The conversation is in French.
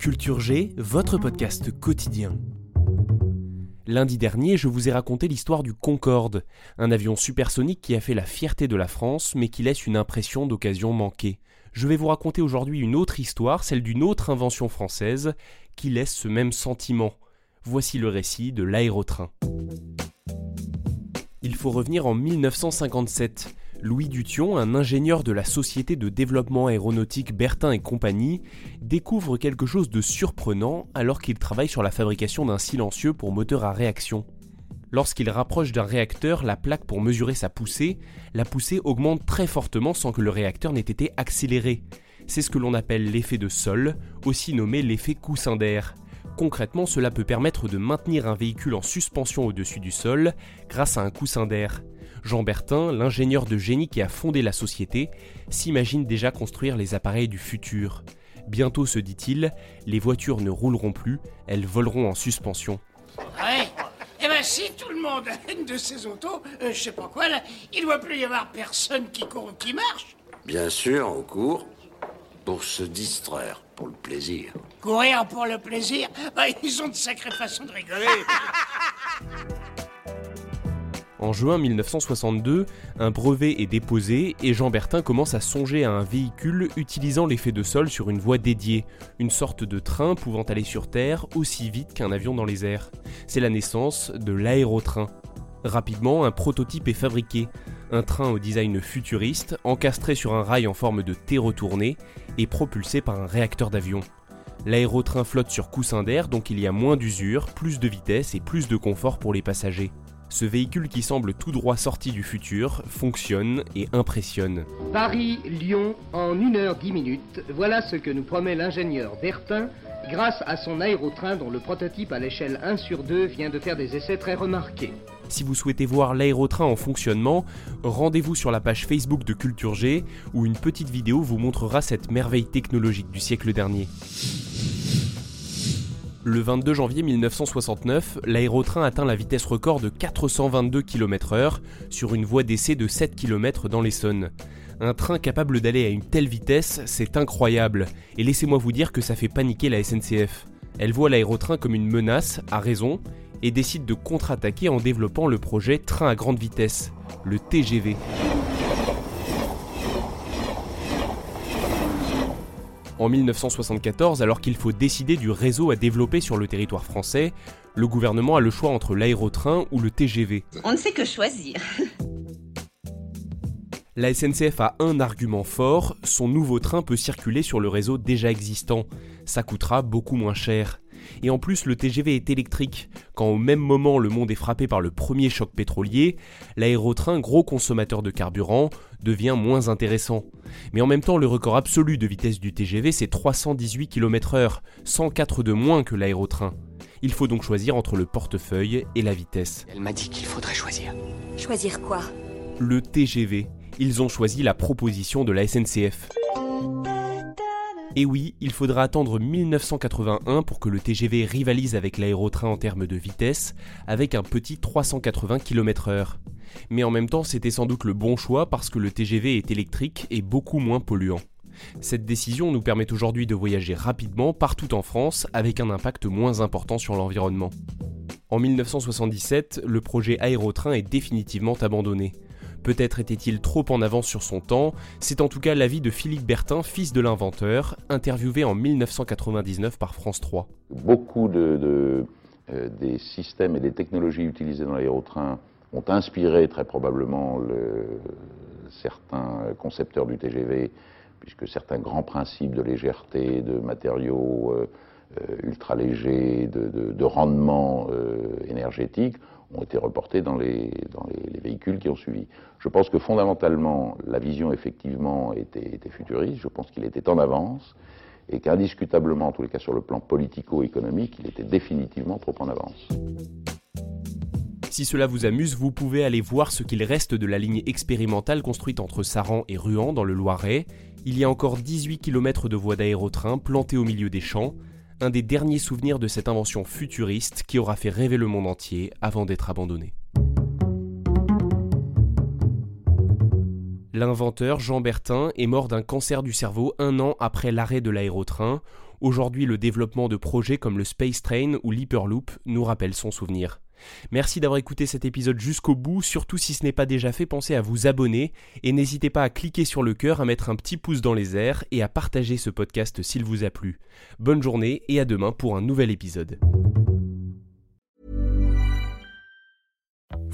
Culture G, votre podcast quotidien. Lundi dernier, je vous ai raconté l'histoire du Concorde, un avion supersonique qui a fait la fierté de la France, mais qui laisse une impression d'occasion manquée. Je vais vous raconter aujourd'hui une autre histoire, celle d'une autre invention française, qui laisse ce même sentiment. Voici le récit de l'aérotrain. Il faut revenir en 1957. Louis Dution, un ingénieur de la société de développement aéronautique Bertin et compagnie, découvre quelque chose de surprenant alors qu'il travaille sur la fabrication d'un silencieux pour moteur à réaction. Lorsqu'il rapproche d'un réacteur la plaque pour mesurer sa poussée, la poussée augmente très fortement sans que le réacteur n'ait été accéléré. C'est ce que l'on appelle l'effet de sol, aussi nommé l'effet coussin d'air. Concrètement, cela peut permettre de maintenir un véhicule en suspension au-dessus du sol grâce à un coussin d'air. Jean Bertin, l'ingénieur de génie qui a fondé la société, s'imagine déjà construire les appareils du futur. Bientôt, se dit-il, les voitures ne rouleront plus, elles voleront en suspension. Ouais. Eh ben si tout le monde a une de ces autos, euh, je sais pas quoi là, il doit plus y avoir personne qui court ou qui marche. Bien sûr, on court pour se distraire, pour le plaisir. Courir pour le plaisir, bah, ils ont de sacrées façons de rigoler. En juin 1962, un brevet est déposé et Jean Bertin commence à songer à un véhicule utilisant l'effet de sol sur une voie dédiée, une sorte de train pouvant aller sur Terre aussi vite qu'un avion dans les airs. C'est la naissance de l'aérotrain. Rapidement, un prototype est fabriqué, un train au design futuriste, encastré sur un rail en forme de T retourné et propulsé par un réacteur d'avion. L'aérotrain flotte sur coussin d'air, donc il y a moins d'usure, plus de vitesse et plus de confort pour les passagers. Ce véhicule qui semble tout droit sorti du futur fonctionne et impressionne. Paris-Lyon en 1 heure 10 minutes, voilà ce que nous promet l'ingénieur Bertin grâce à son aérotrain dont le prototype à l'échelle 1 sur 2 vient de faire des essais très remarqués. Si vous souhaitez voir l'aérotrain en fonctionnement, rendez-vous sur la page Facebook de Culture G où une petite vidéo vous montrera cette merveille technologique du siècle dernier. Le 22 janvier 1969, l'aérotrain atteint la vitesse record de 422 km/h sur une voie d'essai de 7 km dans l'Essonne. Un train capable d'aller à une telle vitesse, c'est incroyable, et laissez-moi vous dire que ça fait paniquer la SNCF. Elle voit l'aérotrain comme une menace, à raison, et décide de contre-attaquer en développant le projet Train à grande vitesse, le TGV. En 1974, alors qu'il faut décider du réseau à développer sur le territoire français, le gouvernement a le choix entre l'aérotrain ou le TGV. On ne sait que choisir. La SNCF a un argument fort, son nouveau train peut circuler sur le réseau déjà existant. Ça coûtera beaucoup moins cher. Et en plus, le TGV est électrique. Quand au même moment le monde est frappé par le premier choc pétrolier, l'aérotrain, gros consommateur de carburant, devient moins intéressant. Mais en même temps, le record absolu de vitesse du TGV, c'est 318 km/h, 104 de moins que l'aérotrain. Il faut donc choisir entre le portefeuille et la vitesse. Elle m'a dit qu'il faudrait choisir. Choisir quoi? Le TGV. Ils ont choisi la proposition de la SNCF. Et oui, il faudra attendre 1981 pour que le TGV rivalise avec l'aérotrain en termes de vitesse, avec un petit 380 km/h. Mais en même temps, c'était sans doute le bon choix parce que le TGV est électrique et beaucoup moins polluant. Cette décision nous permet aujourd'hui de voyager rapidement partout en France avec un impact moins important sur l'environnement. En 1977, le projet aérotrain est définitivement abandonné. Peut-être était-il trop en avance sur son temps, c'est en tout cas l'avis de Philippe Bertin, fils de l'inventeur, interviewé en 1999 par France 3. Beaucoup euh, des systèmes et des technologies utilisées dans l'aérotrain ont inspiré très probablement le, certains concepteurs du TGV, puisque certains grands principes de légèreté, de matériaux euh, euh, ultra légers, de, rendement énergétique ont été reportés dans, les, dans les, véhicules qui ont suivi. Je pense que fondamentalement, la vision effectivement était, futuriste, je pense qu'il était en avance, et qu'indiscutablement, en tous les cas sur le plan politico-économique, il était définitivement trop en avance. Si cela vous amuse, vous pouvez aller voir ce qu'il reste de la ligne expérimentale construite entre Saran et Ruan dans le Loiret. Il y a encore 18 km de voies d'aérotrain plantées au milieu des champs, un des derniers souvenirs de cette invention futuriste qui aura fait rêver le monde entier avant d'être abandonnée. L'inventeur Jean Bertin est mort d'un cancer du cerveau un an après l'arrêt de l'aérotrain. Aujourd'hui, le développement de projets comme le Space Train ou l'Hyperloop nous rappelle son souvenir. Merci d'avoir écouté cet épisode jusqu'au bout, surtout si ce n'est pas déjà fait, pensez à vous abonner et n'hésitez pas à cliquer sur le cœur, à mettre un petit pouce dans les airs et à partager ce podcast s'il vous a plu. Bonne journée et à demain pour un nouvel épisode.